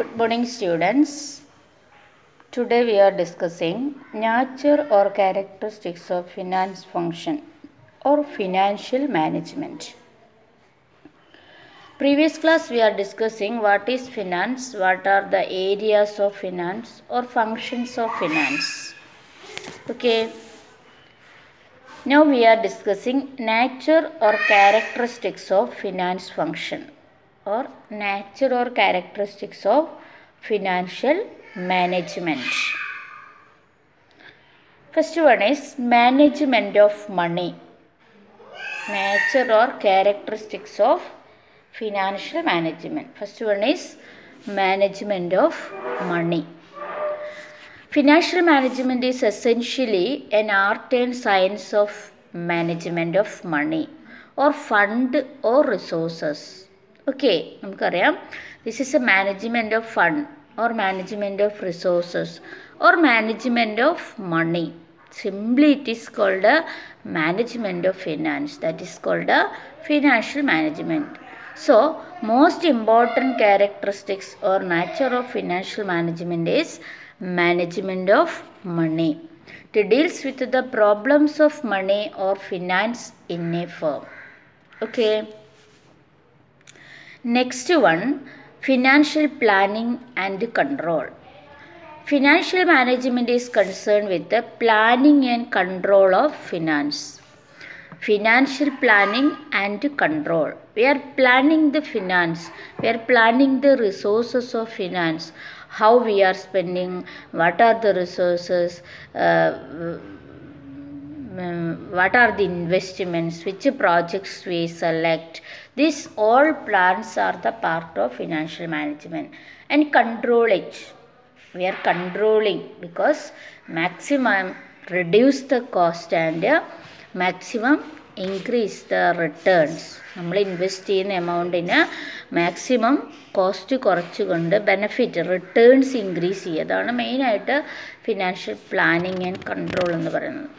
Good morning, students. Today we are discussing nature or characteristics of finance function or financial management. Previous class we are discussing what is finance, what are the areas of finance or functions of finance. Okay. Now we are discussing nature or characteristics of finance function or nature or characteristics of financial management. First one is management of money. Nature or characteristics of financial management. First one is management of money. Financial management is essentially an art and science of management of money or fund or resources. Okay നമുക്കറിയാം this is a management of fund or management of resources or management of money simply it is called management of finance that is called financial management So, most important characteristics or nature of financial management is management of money. It deals with the problems of money or finance in a firm. Okay. Next one, financial planning and control. Financial management is concerned with the planning and control of finance. Financial planning and control. We are planning the finance. We are planning the resources of finance. How we are spending what are the resources uh, what are the investments which projects we select these all plans are the part of financial management and control it we are controlling because maximum reduce the cost and uh, maximum increase the returns നമ്മൾ invest ചെയ്യുന്ന എമൗണ്ടിന് maximum cost കുറച്ചുകൊണ്ട് benefit returns increase ചെയ്യുക അതാണ് മെയിനായിട്ട് financial planning and control എന്ന് പറയുന്നത്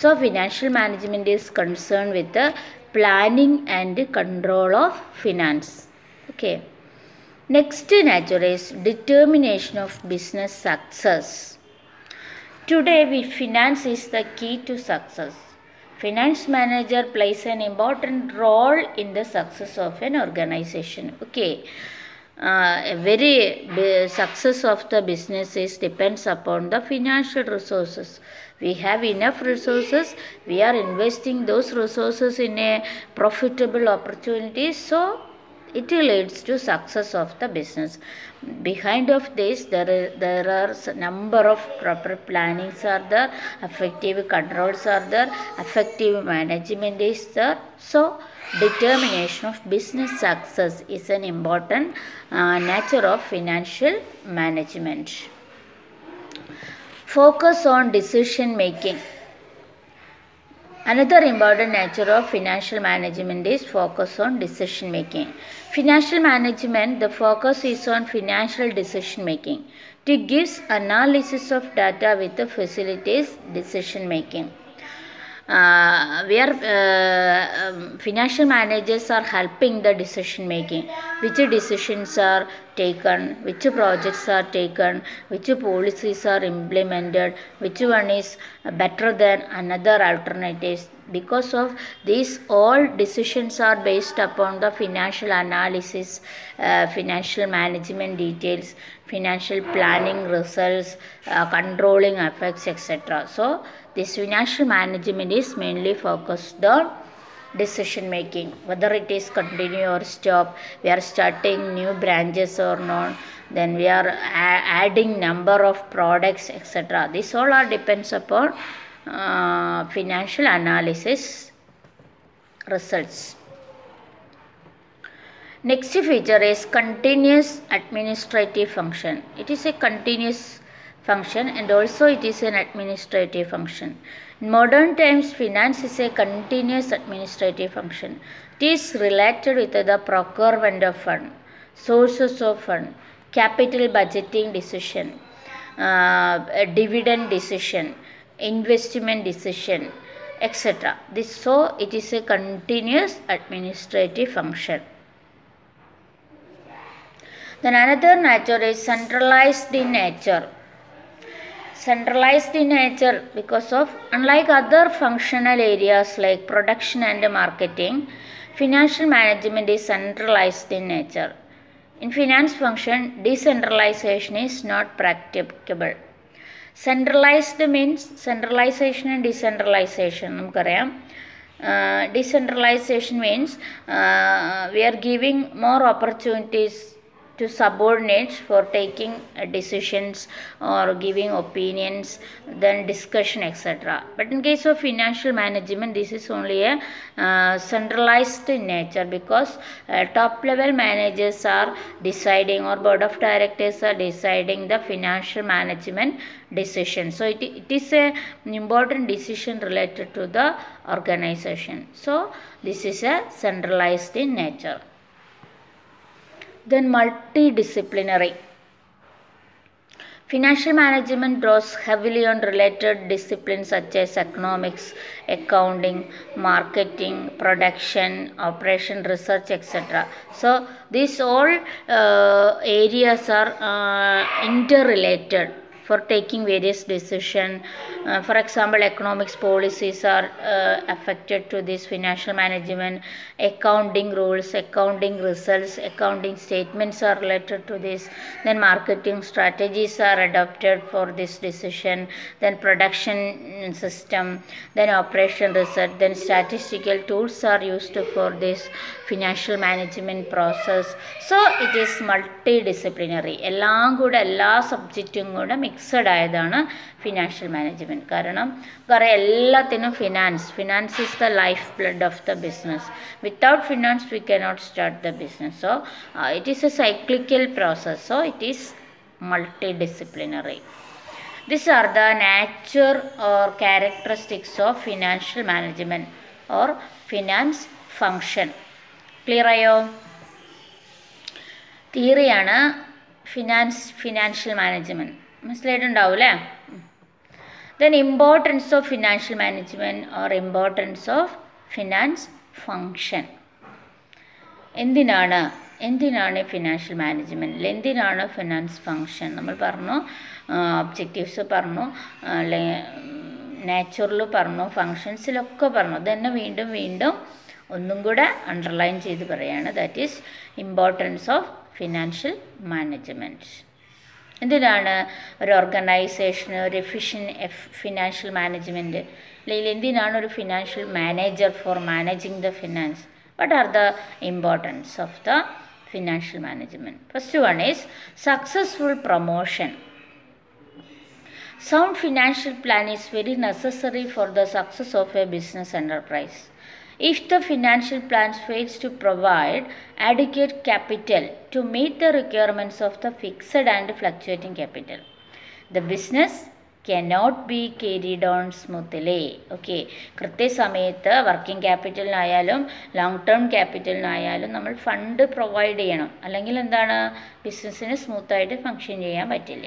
So financial management is concerned with the planning and control of finance. Okay. Next nature is determination of business success. Today we finance is the key to success. Finance manager plays an important role in the success of an organization. Okay. Uh, a very success of the business is depends upon the financial resources we have enough resources. We are investing those resources in a profitable opportunity. So it leads to success of the business. Behind of this there are, there are number of proper plannings are there. Effective controls are there. Effective management is there. So determination of business success is an important uh, nature of financial management focus on decision making Another important nature of financial management is focus on decision making. Financial management, the focus is on financial decision making. It gives analysis of data with the facilities decision making. Uh, where uh, um, financial managers are helping the decision making. Which decisions are taken which projects are taken which policies are implemented which one is better than another alternatives. Because of these all decisions are based upon the financial analysis uh, financial management details financial planning results controlling effects etc so this financial management is mainly focused on decision making. Whether it is continue or stop we are starting new branches or not then we are adding number of products etc this all are depends upon uh, financial analysis results. Next feature is continuous administrative function. It is a continuous function and also it is an administrative function. In modern times, finance is a continuous administrative function. It is related with the procurement of fund, sources of fund, capital budgeting decision, uh, dividend decision, investment decision, etc. This so it is a continuous administrative function. Then another nature is centralized in nature Centralized in nature because of unlike other functional areas like production and marketing, financial management is centralized in nature. In finance function, decentralization is not practicable. Centralized means centralization and decentralization നമുക്കറിയാം decentralization means uh, we are giving more opportunities to subordinates for taking uh, decisions or giving opinions then discussion etc but in case of financial management this is only a uh, centralized in nature because uh, top level managers are deciding or board of directors are deciding the financial management decision. So it, it is a an important decision related to the organization. So this is a centralized in nature then multidisciplinary Financial management draws heavily on related disciplines such as economics, accounting, marketing, production, operation, research, etc. So, these all uh, areas are uh, interrelated for taking various decisions. Uh, for example, economics policies are uh, affected to this financial management, accounting rules, accounting results, accounting statements are related to this. Then marketing strategies are adopted for this decision. Then production system, then operation research, then statistical tools are used for this financial management process. So it is multidisciplinary. എല്ലാം കൂടെ എല്ലാ സബ്ജക്റ്റും കൂടെ mixed ആയതാണ് financial management കാരണം പറയാം എല്ലാത്തിനും finance finance is the life blood of the business without finance we cannot start the business so it is a cyclical process so it is multidisciplinary. These are the nature or characteristics of financial management or finance function. Clear ആയോ തിയറിയാണ് finance financial management മനസ്സിലായിട്ടുണ്ടാവും അല്ലേ then importance of financial management or importance of finance function എന്തിനാണ് എന്തിനാണ് financial മാനേജ്മെന്റിൽ എന്തിനാണ് finance function നമ്മൾ പറഞ്ഞു objectives പറഞ്ഞു അല്ലെങ്കിൽ നാച്ചുറൽ പറഞ്ഞു ഫങ്ഷൻസിലൊക്കെ പറഞ്ഞു. ഇതന്നെ വീണ്ടും വീണ്ടും ഒന്നും കൂടെ അണ്ടർലൈൻ ചെയ്ത് പറയുകയാണ് that is importance of financial management എന്തിനാണ് ഒരു ഓർഗനൈസേഷൻ ഒരു എഫിഷ്യന്റ് ഫിനാൻഷ്യൽ മാനേജ്മെന്റ് അല്ലെങ്കിൽ എന്തിനാണ് ഒരു financial manager for managing the finance what are the importance of the financial management first one is successful promotion sound financial plan is very necessary for the success of a business enterprise if the financial plan fails to provide adequate capital to meet the requirements of the fixed and fluctuating capital the business cannot be carried on smoothly okay കൃത്യസമയത്ത് working ക്യാപിറ്റലിനായാലും long term ക്യാപിറ്റലിനായാലും നമ്മൾ fund provide ചെയ്യണം. അല്ലെങ്കിൽ എന്താണ്? ബിസിനസ്സിന് സ്മൂത്തായിട്ട് function ചെയ്യാൻ പറ്റില്ല.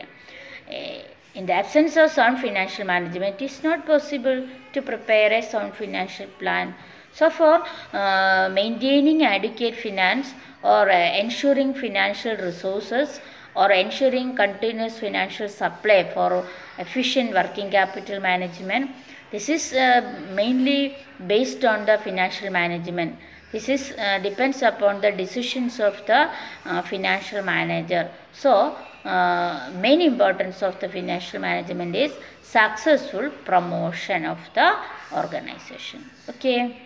In the absence of sound financial management is not possible to prepare a sound financial plan So, for uh, maintaining adequate finance or uh, ensuring financial resources or ensuring continuous financial supply for efficient working capital management, this is uh, mainly based on the financial management. This is uh, depends upon the decisions of the uh, financial manager. So, uh, main importance of the financial management is successful promotion of the organization. Okay.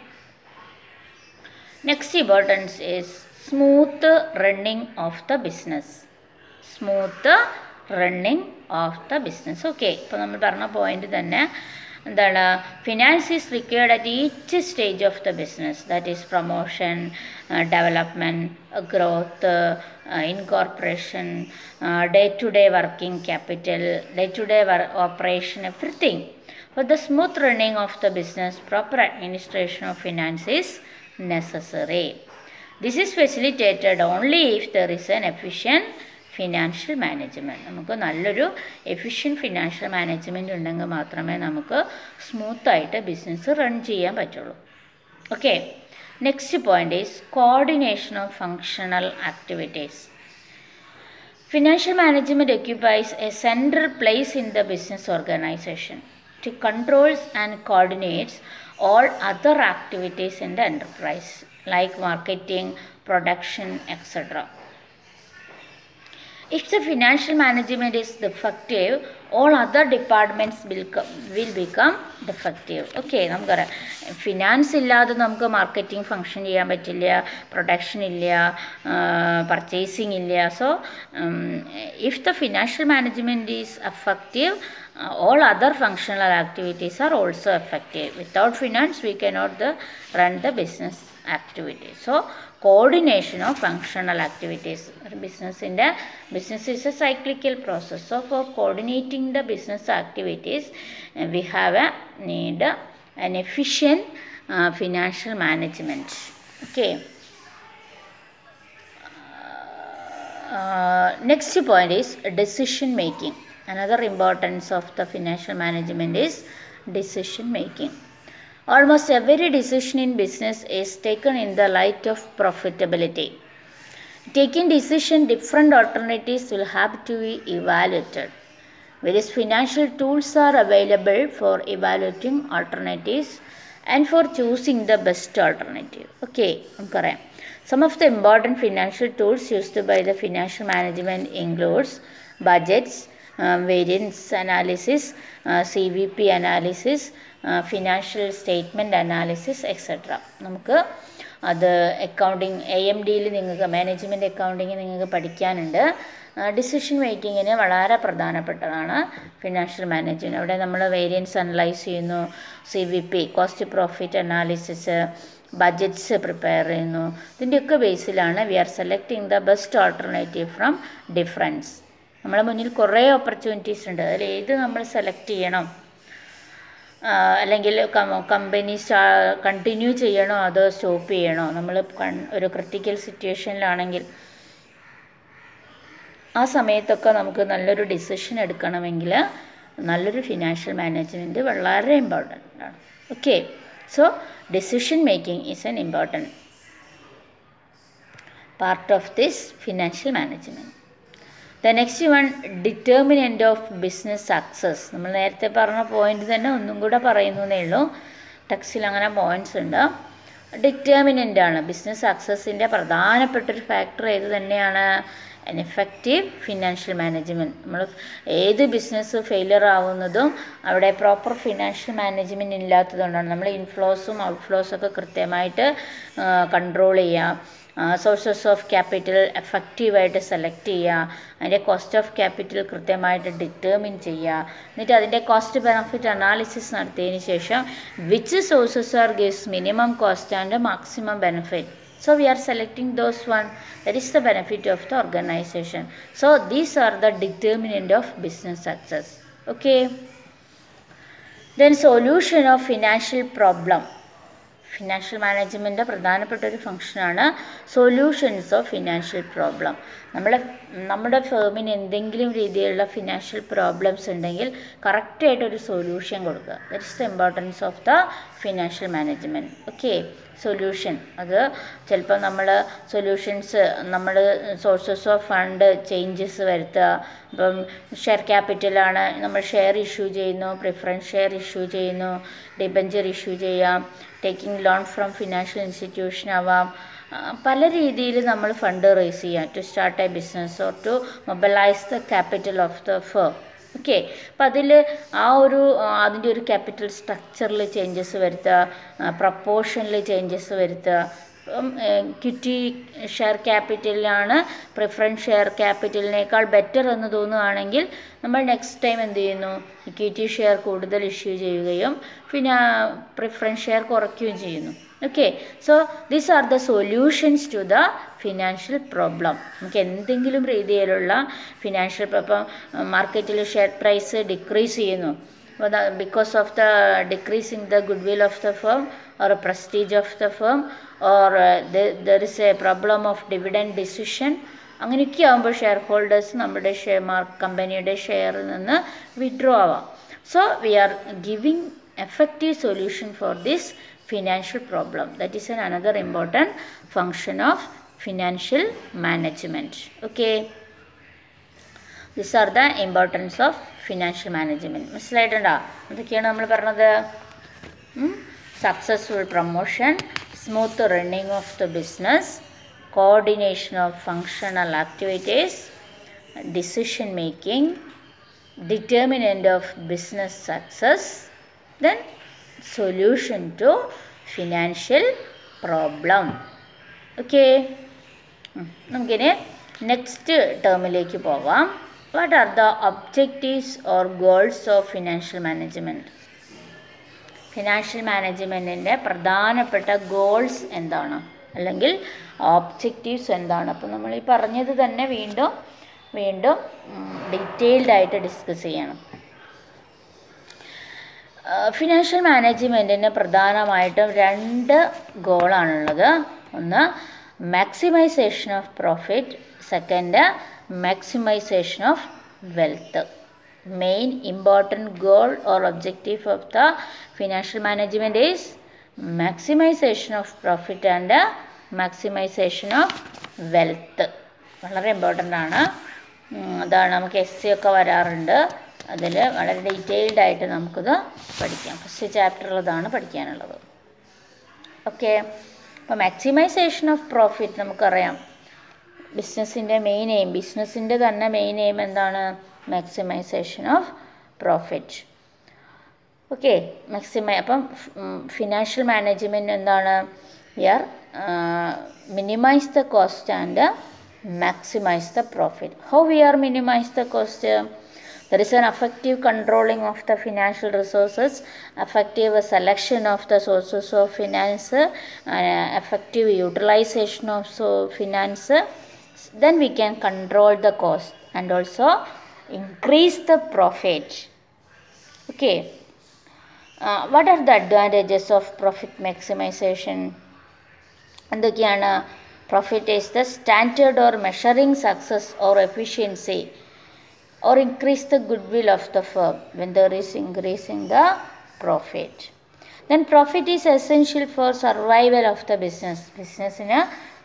Next importance is smooth running of the business. Smooth running of the business okay ഇപ്പോൾ നമ്മൾ പറഞ്ഞ point തന്നെ എന്താണ് finance is required at each stage of the business that is promotion development growth incorporation day to day working capital day to day operation everything For the smooth running of the business, proper administration of finance is necessary. This is facilitated only if there is an efficient financial management നമുക്ക് നല്ലൊരു എഫിഷ്യൻ financial management ഉണ്ടെങ്കിൽ മാത്രമേ നമുക്ക് സ്മൂത്തായിട്ട് business run ചെയ്യാൻ പറ്റുള്ളൂ okay next point is coordination of functional activities Financial management occupies a central place in the business organization. It controls and coordinates all other activities in the enterprise, like marketing, production, etc. If the financial management is defective, all other departments will, co- will become defective. Okay നമുക്കറിയാം finance ഇല്ലാതെ നമുക്ക് marketing function ചെയ്യാൻ പറ്റില്ല production ഇല്ല purchasing ഇല്ല so if the financial management is effective all other functional activities are also effective. Without finance, we cannot the, run the business activities. So, coordination of functional activities. Business in the business is a cyclical process. So, for coordinating the business activities, uh, we have a need uh, an efficient uh, financial management. Okay. Uh, next point is decision making. Another importance of the financial management is decision making. Almost every decision in business is taken in the light of profitability. Taking decision, different alternatives will have to be evaluated. Various financial tools are available for evaluating alternatives and for choosing the best alternative. Okay, നമുക്കറിയാം Some of the important financial tools used by the financial management includes budgets, Uh, analysis C V P analysis financial statement analysis etcetera നമുക്ക് അത് accounting A M ഡിയിൽ നിങ്ങൾക്ക് management accounting നിങ്ങൾക്ക് പഠിക്കാനുണ്ട്. Decision മേക്കിങ്ങിന് വളരെ പ്രധാനപ്പെട്ടതാണ് financial management അവിടെ നമ്മൾ വേരിയൻസ് അനലൈസ് ചെയ്യുന്നു C V P cost profit analysis budgets prepare ചെയ്യുന്നു. ഇതിന്റെയൊക്കെ ബേസിലാണ് we are selecting the best alternative from difference നമ്മുടെ മുന്നിൽ കുറേ ഓപ്പർച്യൂണിറ്റീസ് ഉണ്ട്. അതിൽ ഏത് നമ്മൾ സെലക്ട് ചെയ്യണം? അല്ലെങ്കിൽ കമ്പനി കണ്ടിന്യൂ ചെയ്യണോ? അതോ സ്റ്റോപ്പ് ചെയ്യണോ? നമ്മൾ ഒരു ക്രിട്ടിക്കൽ സിറ്റുവേഷനിലാണെങ്കിൽ ആ സമയത്തൊക്കെ നമുക്ക് നല്ലൊരു ഡിസിഷൻ എടുക്കണമെങ്കിൽ നല്ലൊരു ഫിനാൻഷ്യൽ മാനേജ്മെന്റ് വളരെ ഇമ്പോർട്ടന്റ് ആണ്. Okay so decision making is an important part of this financial management the next one determinant of business success നമ്മൾ നേരത്തെ പറഞ്ഞ പോയിന്റ് തന്നെ ഒന്നും കൂടെ പറയുന്നതേ ഉള്ളൂ. ടെക്സ്റ്റിൽ അങ്ങനെ പോയിന്റ്സ് ഉണ്ട്. ഡിറ്റർമിനന്റ് ആണ്. ബിസിനസ് സക്സസിന്റെ പ്രധാനപ്പെട്ട ഒരു ഫാക്ടർ ഏത് തന്നെയാണ്? എൻ എഫക്റ്റീവ് ഫിനാൻഷ്യൽ മാനേജ്മെന്റ് നമ്മൾ ഏത് ബിസിനസ് ഫെയിലിയർ ആവുന്നതും അവിടെ പ്രോപ്പർ ഫിനാൻഷ്യൽ മാനേജ്മെന്റ് ഇല്ലാത്തതുകൊണ്ടാണ്. നമ്മൾ ഇൻഫ്ലോസും ഔട്ട്ഫ്ലോസും ഒക്കെ കൃത്യമായിട്ട് കൺട്രോൾ ചെയ്യുക സോഴ്സസ് ഓഫ് ക്യാപിറ്റൽ എഫക്റ്റീവായിട്ട് സെലക്ട് ചെയ്യുക അതിന്റെ കോസ്റ്റ് ഓഫ് ക്യാപിറ്റൽ കൃത്യമായിട്ട് ഡിറ്റർമിൻ ചെയ്യുക എന്നിട്ട് അതിന്റെ കോസ്റ്റ് ബെനഫിറ്റ് അനാലിസിസ് നടത്തിയതിന് ശേഷം which sources are gives minimum cost and maximum benefit So we are selecting those one that is the benefit of the organization. So these are the determinant of business success. Okay. Then solution of financial problem. Financial management പ്രധാനപ്പെട്ട ഒരു ഫങ്ഷനാണ് solutions of financial problem നമ്മളെ നമ്മുടെ ഫേമിന് എന്തെങ്കിലും രീതിയിലുള്ള financial problems ഉണ്ടെങ്കിൽ കറക്റ്റായിട്ടൊരു solution കൊടുക്കുക. That is the importance of the financial management okay solution അത് ചിലപ്പോൾ നമ്മൾ സൊല്യൂഷൻസ് നമ്മൾ സോഴ്സസ് ഓഫ് ഫണ്ട് ചേഞ്ചസ് വരുത്തുക. ഇപ്പം ഷെയർ ക്യാപിറ്റലാണ് നമ്മൾ ഷെയർ ഇഷ്യൂ ചെയ്യുന്നു പ്രിഫറൻസ് ഷെയർ ഇഷ്യൂ ചെയ്യുന്നു ഡിബഞ്ചർ ഇഷ്യൂ ചെയ്യാം taking loan from financial institution ആവാം. പല രീതിയിൽ നമ്മൾ ഫണ്ട് റേസ് ചെയ്യാം. To start a business or to mobilise the capital of the firm okay അപ്പം അതിൽ ആ ഒരു അതിന്റെ ഒരു ക്യാപിറ്റൽ സ്ട്രക്ചറിൽ ചേഞ്ചസ് വരുത്തുക പ്രപ്പോർഷനിൽ ചേഞ്ചസ് വരുത്തുക ഇപ്പം ക്വിറ്റി ഷെയർ ക്യാപിറ്റലിലാണ് പ്രിഫറൻസ് ഷെയർ ക്യാപിറ്റലിനേക്കാൾ ബെറ്റർ എന്ന് തോന്നുകയാണെങ്കിൽ നമ്മൾ നെക്സ്റ്റ് ടൈം എന്ത് ചെയ്യുന്നു? ഇക്വിറ്റി ഷെയർ കൂടുതൽ ഇഷ്യൂ ചെയ്യുകയും പിന്നെ പ്രിഫറൻസ് ഷെയർ കുറയ്ക്കുകയും ചെയ്യുന്നു. Okay so these are the solutions to the financial problem നമുക്ക് എന്തെങ്കിലും രീതിയിലുള്ള ഫിനാൻഷ്യൽ ഇപ്പം മാർക്കറ്റിൽ ഷെയർ പ്രൈസ് ഡിക്രീസ് ചെയ്യുന്നു. Because of the decrease in the goodwill of the firm or prestige of the firm or there is a problem of dividend decision അങ്ങനെയൊക്കെ ആകുമ്പോൾ share holders നമ്മുടെ share കമ്പനിയുടെ ഷെയറിൽ നിന്ന് വിഡ്രോ ആവാം. So we are giving effective solution for this financial problem that is an another important function of financial management okay this are the importance of financial management മനസ്സിലായിട്ടുണ്ടോ എന്തൊക്കെയാണ് നമ്മൾ പറഞ്ഞത് successful promotion smooth running of the business coordination of functional activities decision making determinant of business success then solution to financial problem okay നമുക്കിനി next ടേമിലേക്ക് പോവാം. What are the objectives or goals of financial management financial മാനേജ്മെന്റിന്റെ പ്രധാനപ്പെട്ട goals എന്താണ്? അല്ലെങ്കിൽ objectives എന്താണ്? അപ്പോൾ നമ്മൾ ഈ പറഞ്ഞത് തന്നെ വീണ്ടും വീണ്ടും ഡീറ്റെയിൽഡ് ആയിട്ട് ഡിസ്കസ് ചെയ്യണം. ഫിനാൻഷ്യൽ മാനേജ്മെന്റിന് പ്രധാനമായിട്ടും രണ്ട് ഗോളാണുള്ളത് ഒന്ന് maximisation of profit second maximisation of wealth main important goal or objective of the financial management is maximisation of profit and maximisation of wealth വളരെ ഇമ്പോർട്ടന്റ് ആണ്. അതാണ് നമുക്ക് എസ് സി ഒക്കെ വരാറുണ്ട്. അതിൽ വളരെ ഡീറ്റെയിൽഡ് ആയിട്ട് നമുക്കിത് പഠിക്കാം. ഫസ്റ്റ് ചാപ്റ്ററിൽ ഇതാണ് പഠിക്കാനുള്ളത്. ഓക്കെ അപ്പോൾ മാക്സിമൈസേഷൻ ഓഫ് പ്രോഫിറ്റ് നമുക്കറിയാം. ബിസിനസ്സിന്റെ മെയിൻ എയിം ബിസിനസ്സിന്റെ തന്നെ മെയിൻ എയിം എന്താണ്? മാക്സിമൈസേഷൻ ഓഫ് പ്രോഫിറ്റ് ഓക്കെ മാക്സിമൈ അപ്പം ഫിനാൻഷ്യൽ മാനേജ്മെന്റ് എന്താണ്? Your minimise the cost and maximise the profit how we are minimise the cost? There is an effective controlling of the financial resources, effective selection of the sources of finance, uh, effective utilization of so finance. Then we can control the cost and also increase the profit. Okay. Uh, what are the advantages of profit maximization? എന്തൊക്കെയാണ് Profit is the standard or measuring success or efficiency or increase the goodwill of the firm when there is increase in the profit. Then profit is essential for survival of the business. ബിസിനസ്സിന്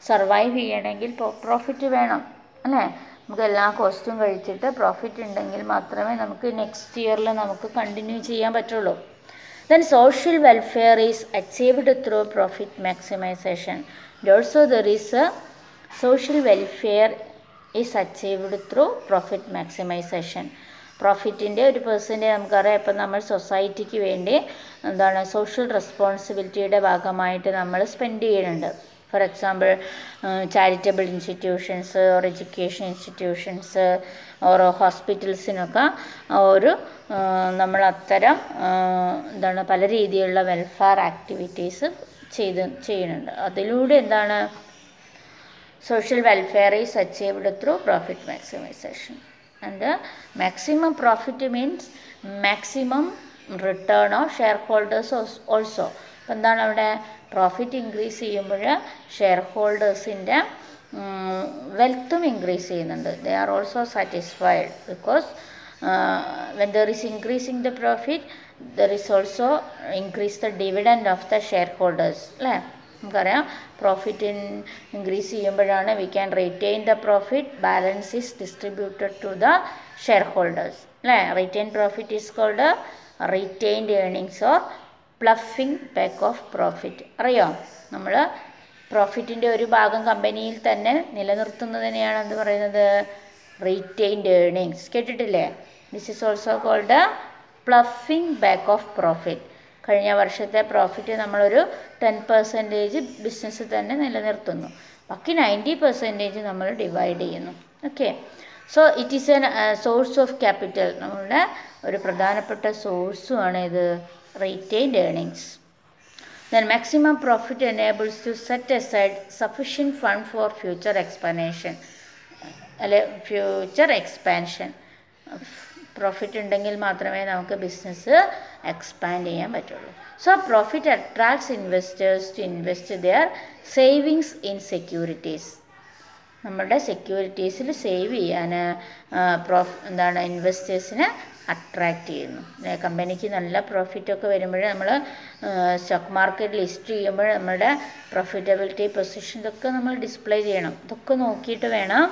survive ചെയ്യണമെങ്കിൽ profit വേണം അല്ലേ നമുക്ക് എല്ലാ കോസ്റ്റും കഴിച്ചിട്ട് profit ഉണ്ടെങ്കിൽ മാത്രമേ നമുക്ക് നെക്സ്റ്റ് ഇയറിൽ നമുക്ക് കണ്ടിന്യൂ ചെയ്യാൻ പറ്റുള്ളൂ then social welfare is achieved through profit maximization also there is a social welfare is achieved through profit maximisation പ്രോഫിറ്റിന്റെ ഒരു പേഴ്സന്റേജ് നമുക്കറിയാം. ഇപ്പം നമ്മൾ സൊസൈറ്റിക്ക് വേണ്ടി എന്താണ് സോഷ്യൽ റെസ്പോൺസിബിലിറ്റിയുടെ ഭാഗമായിട്ട് നമ്മൾ സ്പെൻഡ് ചെയ്യുന്നുണ്ട്. For example charitable institutions or education institutions or ഹോസ്പിറ്റൽസിനൊക്കെ ഒരു നമ്മൾ അത്തരം എന്താണ് പല രീതിയിലുള്ള വെൽഫെയർ ആക്ടിവിറ്റീസ് ചെയ്ത് ചെയ്യുന്നുണ്ട്. അതിലൂടെ എന്താണ് social welfare is achieved through profit maximization and maximum profit means maximum return of share holders also അപ്പം എന്താണ് അവിടെ പ്രോഫിറ്റ് ഇൻക്രീസ് ചെയ്യുമ്പോൾ ഷെയർ ഹോൾഡേഴ്സിൻ്റെ വെൽത്തും ഇൻക്രീസ് ചെയ്യുന്നുണ്ട് they are also satisfied because when there is increasing the profit there is also increase the dividend of the share holders അല്ലേ നമുക്കറിയാം. Profit increase ചെയ്യുമ്പോഴാണ് we can retain the profit balance is distributed to the shareholders അല്ലേ retain profit is called retained earnings or ploughing back of profit അറിയോ? നമ്മൾ പ്രോഫിറ്റിന്റെ ഒരു ഭാഗം കമ്പനിയിൽ തന്നെ നിലനിർത്തുന്നതിനെയാണ് എന്ത് പറയുന്നത്? റീറ്റെയിൻഡ് ഏണിങ്സ് കേട്ടിട്ടില്ലേ? This is also called ploughing back of profit കഴിഞ്ഞ വർഷത്തെ പ്രോഫിറ്റ് നമ്മളൊരു ടെൻ പെർസെന്റേജ് ബിസിനസ് തന്നെ നിലനിർത്തുന്നു. ബാക്കി നയന്റി പെർസെന്റേജ് നമ്മൾ ഡിവൈഡ് ചെയ്യുന്നു. Okay so it is an source of capital നമ്മളുടെ ഒരു പ്രധാനപ്പെട്ട സോഴ്സുമാണ് ഇത്. Retained earnings then maximum profit enables to set aside sufficient fund for future expansion അല്ലെ ഫ്യൂച്ചർ എക്സ്പാൻഷൻ പ്രോഫിറ്റ് ഉണ്ടെങ്കിൽ മാത്രമേ നമുക്ക് ബിസിനസ് എക്സ്പാൻഡ് ചെയ്യാൻ പറ്റുള്ളൂ. So profit attracts investors to invest their savings in securities നമ്മുടെ സെക്യൂരിറ്റീസിൽ സേവ് ചെയ്യാൻ പ്രോഫ് എന്താണ് ഇൻവെസ്റ്റേഴ്സിനെ അട്രാക്റ്റ് ചെയ്യുന്നു. കമ്പനിക്ക് നല്ല പ്രോഫിറ്റൊക്കെ വരുമ്പോൾ നമ്മൾ സ്റ്റോക്ക് മാർക്കറ്റ് ലിസ്റ്റ് ചെയ്യുമ്പോൾ നമ്മുടെ പ്രോഫിറ്റബിലിറ്റി പൊസിഷൻ ഇതൊക്കെ നമ്മൾ ഡിസ്പ്ലേ ചെയ്യണം. ഇതൊക്കെ നോക്കിയിട്ട് വേണം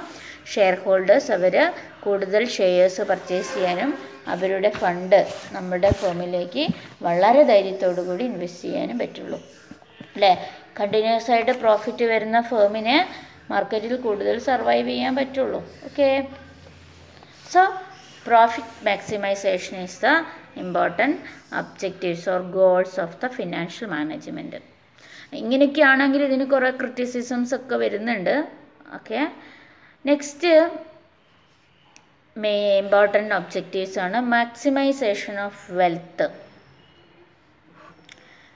ഷെയർ ഹോൾഡേഴ്സ് അവർ കൂടുതൽ ഷെയർസ് പർച്ചേസ് ചെയ്യാനും അവരുടെ ഫണ്ട് നമ്മുടെ ഫോമിലേക്ക് വളരെ ധൈര്യത്തോടു കൂടി ഇൻവെസ്റ്റ് ചെയ്യാനും പറ്റുള്ളൂ. അല്ലേ? കണ്ടിന്യൂസ് ആയിട്ട് പ്രോഫിറ്റ് വരുന്ന ഫേമിന് മാർക്കറ്റിൽ കൂടുതൽ സർവൈവ് ചെയ്യാൻ പറ്റുള്ളൂ. Okay so profit maximisation is the important objectives or goals of the financial management ഇങ്ങനെയൊക്കെയാണെങ്കിൽ ഇതിന് കുറേ ക്രിറ്റിസിസംസ് ഒക്കെ വരുന്നുണ്ട്. Okay next may important objectives ആണ് maximisation of wealth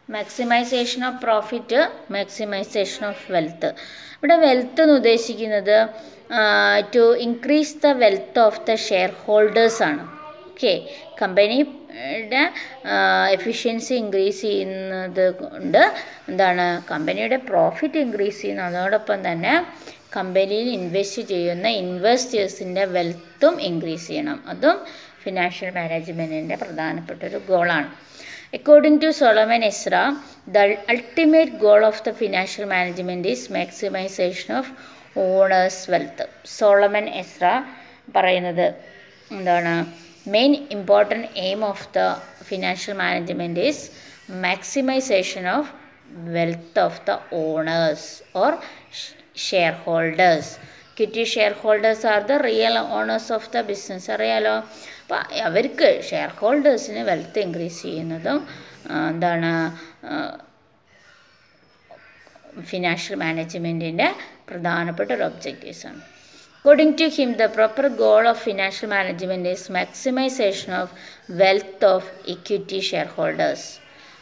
maximisation of profit maximisation of wealth ഇവിടെ വെൽത്ത് എന്ന് ഉദ്ദേശിക്കുന്നത് to increase the wealth of the shareholders ആണ്. Okay കമ്പനിയുടെ എഫിഷ്യൻസി ഇൻക്രീസ് ചെയ്യുന്നത് കൊണ്ട് എന്താണ്? കമ്പനിയുടെ പ്രോഫിറ്റ് ഇൻക്രീസ് ചെയ്യുന്നു. അതോടൊപ്പം തന്നെ കമ്പനിയിൽ ഇൻവെസ്റ്റ് ചെയ്യുന്ന ഇൻവെസ്റ്റേഴ്സിന്റെ വെൽത്തും ഇൻക്രീസ് ചെയ്യണം. അതും ഫിനാൻഷ്യൽ മാനേജ്മെന്റിന്റെ പ്രധാനപ്പെട്ട ഒരു ഗോളാണ് according to Solomon Ezra the ultimate goal of the financial management is maximisation of owners wealth Solomon Ezra പറയുന്നത് എന്താണ്? Main important aim of the financial management is maximisation of wealth of the owners or shareholders equity shareholders are the real owners of the business അറിയാലോ? അപ്പോൾ അവർക്ക് share ഹോൾഡേഴ്സിന് wealth increase ചെയ്യുന്നതും എന്താണ് financial മാനേജ്മെന്റിന്റെ പ്രധാനപ്പെട്ട ഒരു ഒബ്ജക്റ്റീവ്സാണ് according to him the proper goal of financial management is maximisation of wealth of equity shareholders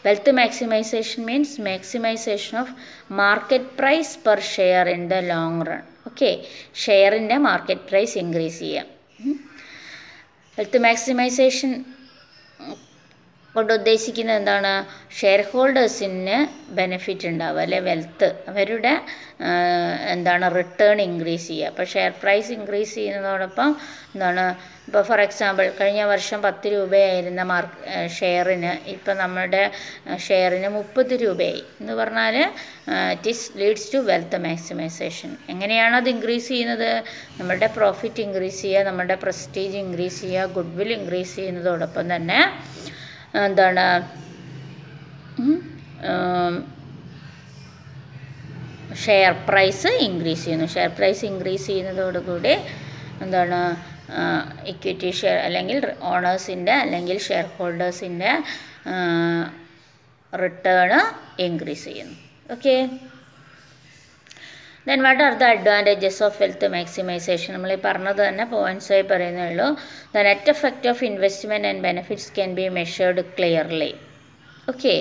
wealth maximisation means maximisation of market price per share in the long run okay ഷെയറിന്റെ market price increase ചെയ്യാം. Wealth maximisation കൊണ്ട് ഉദ്ദേശിക്കുന്നത് എന്താണ്? Share ഹോൾഡേഴ്സിന് benefit ഉണ്ടാവുക അല്ലെ wealth അവരുടെ എന്താണ് return increase ചെയ്യുക. അപ്പോൾ ഷെയർ പ്രൈസ് ഇൻക്രീസ് ചെയ്യുന്നതോടൊപ്പം എന്താണ്? ഇപ്പോൾ ഫോർ എക്സാമ്പിൾ കഴിഞ്ഞ വർഷം പത്ത് രൂപയായിരുന്ന മാർക്ക് ഷെയറിന് ഇപ്പം നമ്മുടെ ഷെയറിന് മുപ്പത് രൂപയായി. എന്ന് പറഞ്ഞാൽ it is leads to wealth maximisation എങ്ങനെയാണ് അത് ഇൻക്രീസ് ചെയ്യുന്നത്? നമ്മുടെ പ്രോഫിറ്റ് ഇൻക്രീസ് ചെയ്യുക നമ്മുടെ പ്രസ്റ്റീജ് ഇൻക്രീസ് ചെയ്യുക ഗുഡ് വിൽ ഇൻക്രീസ് ചെയ്യുന്നതോടൊപ്പം തന്നെ എന്താണ് ഷെയർ പ്രൈസ് ഇൻക്രീസ് ചെയ്യുന്നു. ഷെയർ പ്രൈസ് ഇൻക്രീസ് ചെയ്യുന്നതോടുകൂടി എന്താണ് ഇക്വിറ്റി ഷെയർ അല്ലെങ്കിൽ ഓണേഴ്സിന്റെ അല്ലെങ്കിൽ ഷെയർ ഹോൾഡേഴ്സിന്റെ റിട്ടേൺ ഇൻക്രീസ് ചെയ്യുന്നു. Okay then what are the advantages of wealth maximisation നമ്മൾ ഈ പറഞ്ഞത് തന്നെ പോയിന്റ്സായി പറയുന്നേ ഉള്ളൂ. The net effect of investment and benefits can be measured clearly okay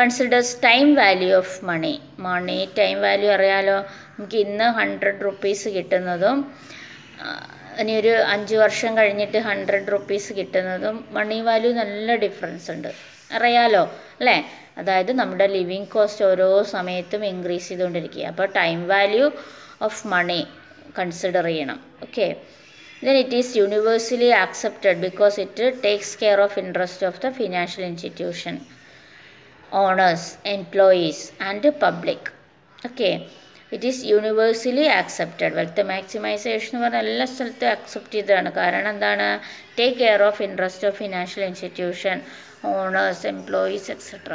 considers time value of money money time value അറിയാലോ? നമുക്ക് ഇന്ന് ഹൺഡ്രഡ് റുപ്പീസ് കിട്ടുന്നതും ഇനി ഒരു അഞ്ച് വർഷം കഴിഞ്ഞിട്ട് ഹൺഡ്രഡ് റുപ്പീസ് കിട്ടുന്നതും മണി വാല്യൂ നല്ല ഡിഫറൻസ് ഉണ്ട്. അറിയാലോ അല്ലേ? അതായത് നമ്മുടെ ലിവിങ് കോസ്റ്റ് ഓരോ സമയത്തും ഇൻക്രീസ് ചെയ്തുകൊണ്ടിരിക്കുക. അപ്പോൾ time value of money consider ചെയ്യണം. Okay then it is universally accepted because it takes care of interest of the financial institution owners employees and public okay it is universally accepted wealth maximization എന്ന് പറഞ്ഞാൽ എല്ലാ സ്ഥലത്തും accept ചെയ്തതാണ്. കാരണം എന്താണ്? Take care of interest of financial institution owners employees etcetera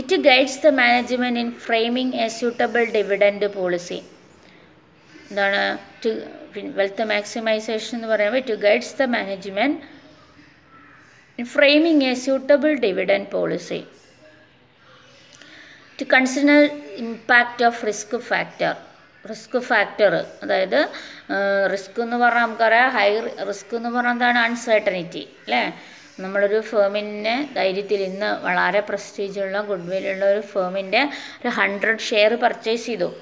it guides the management in framing a suitable dividend policy എന്താണ്? To wealth maximisation എന്ന് പറയുമ്പോൾ to guides the management in framing a suitable dividend policy to consider impact of risk factor risk factor അതായത് risk എന്ന് പറഞ്ഞാൽ നമുക്കറിയാം high risk എന്ന് പറഞ്ഞാൽ എന്താണ്? അൺസർട്ടനിറ്റി അല്ലേ? നമ്മളൊരു ഫേമിനെ ധൈര്യത്തിൽ ഇന്ന് വളരെ പ്രസ്റ്റീജുള്ള ഗുഡ് വില്ലുള്ള ഒരു ഫേമിന്റെ ഒരു ഹൺഡ്രഡ് ഷെയർ പർച്ചേസ് ചെയ്തു.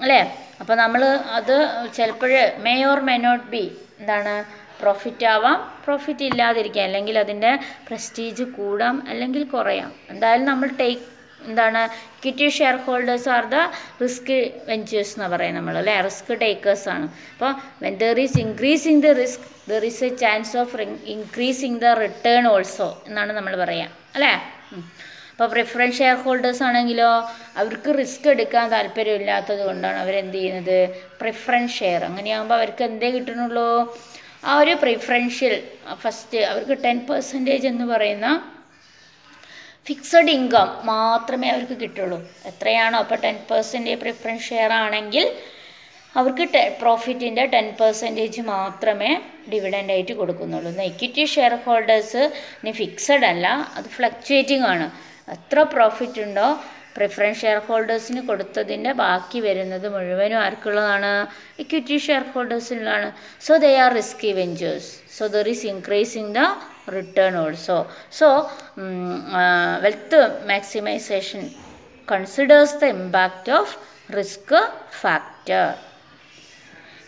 അല്ലേ? അപ്പോൾ നമ്മൾ അത് ചിലപ്പോൾ may or may not be എന്താണ് പ്രോഫിറ്റ് ആവാം പ്രോഫിറ്റ് ഇല്ലാതിരിക്കാം. അല്ലെങ്കിൽ അതിന്റെ പ്രസ്റ്റീജ് കൂടാം അല്ലെങ്കിൽ കുറയാം. എന്തായാലും നമ്മൾ ടേക്ക് എന്താണ് equity share holders are the risk ventures എന്ന് പറയും നമ്മൾ അല്ലേ? റിസ്ക് ടേക്കേഴ്സ് ആണ്. അപ്പോൾ when there is increasing the risk there is a chance of increasing the return also എന്നാണ് നമ്മൾ പറയുക അല്ലേ? അപ്പോൾ പ്രിഫറൻസ് ഷെയർ ഹോൾഡേഴ്സ് ആണെങ്കിലോ അവർക്ക് റിസ്ക് എടുക്കാൻ താല്പര്യമില്ലാത്തത് കൊണ്ടാണ് അവരെന്ത് ചെയ്യുന്നത്? പ്രിഫറൻസ് ഷെയർ അങ്ങനെയാകുമ്പോൾ അവർക്ക് എന്തേ കിട്ടണുള്ളൂ? ആ ഒരു പ്രിഫറൻഷ്യൽ ഫസ്റ്റ് അവർക്ക് ടെൻ പെർസെന്റേജ് എന്ന് പറയുന്ന ഫിക്സഡ് ഇൻകം മാത്രമേ അവർക്ക് കിട്ടുള്ളൂ. എത്രയാണോ അപ്പോൾ ടെൻ പെർസെന്റേജ് പ്രിഫറൻസ് ഷെയർ ആണെങ്കിൽ അവർക്ക് ടെ പ്രോഫിറ്റിന്റെ ടെൻ പെർസെന്റേജ് മാത്രമേ ഡിവിഡന്റായിട്ട് കൊടുക്കുന്നുള്ളൂ. എന്നാൽ ഇക്വിറ്റി ഷെയർ ഇനി ഫിക്സഡ് അല്ല അത് ഫ്ലക്ച്വേറ്റിംഗ് ആണ്. എത്ര പ്രോഫിറ്റ് ഉണ്ടോ പ്രിഫറൻസ് ഷെയർ ഹോൾഡേഴ്സിന് കൊടുത്തതിന്റെ ബാക്കി വരുന്നത് മുഴുവനും ആർക്കുള്ളതാണ്? Equity share ഹോൾഡേഴ്സിനുള്ളതാണ് so they are risky ventures so there is increasing the return also so wealth maximization considers the impact of risk factor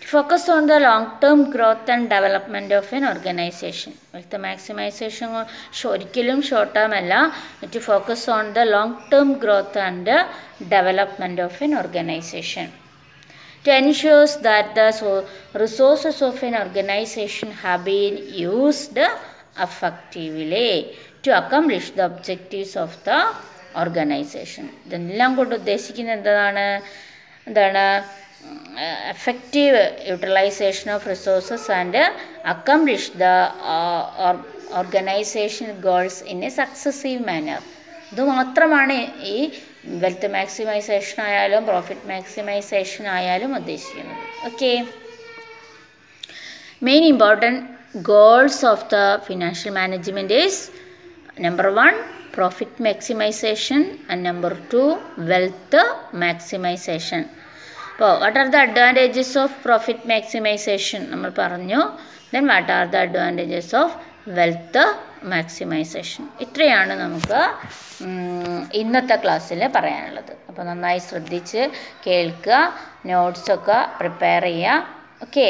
focus on the long term growth and development of an organization wealth maximization ഒരിക്കലും short term അല്ല it focus on the long term growth and development of an organization to ensures that the so resources of an organization have been used effectively to accomplish the objectives of the organization ഇതെല്ലാം കൊണ്ട് ഉദ്ദേശിക്കുന്നത് എന്താണ്? എന്താണ്? Effective utilization of resources and accomplish the organization goals in a successive manner ഇത് മാത്രമാണ് ഈ wealth maximisation ആയാലും profit maximisation ആയാലും ഉദ്ദേശിക്കുന്നത്. Okay main important goals of the financial management is number one profit maximization and number two wealth maximization അപ്പോൾ what are the advantages of profit maximization നമ്മൾ പറഞ്ഞു. Then what are the advantages of wealth maximization ഇത്രയാണ് നമുക്ക് ഇന്നത്തെ ക്ലാസ്സിൽ പറയാനുള്ളത്. അപ്പോൾ നന്നായി ശ്രദ്ധിച്ച് കേൾക്കുക നോട്ട്സൊക്കെ പ്രിപ്പയർ ചെയ്യുക. ഓക്കെ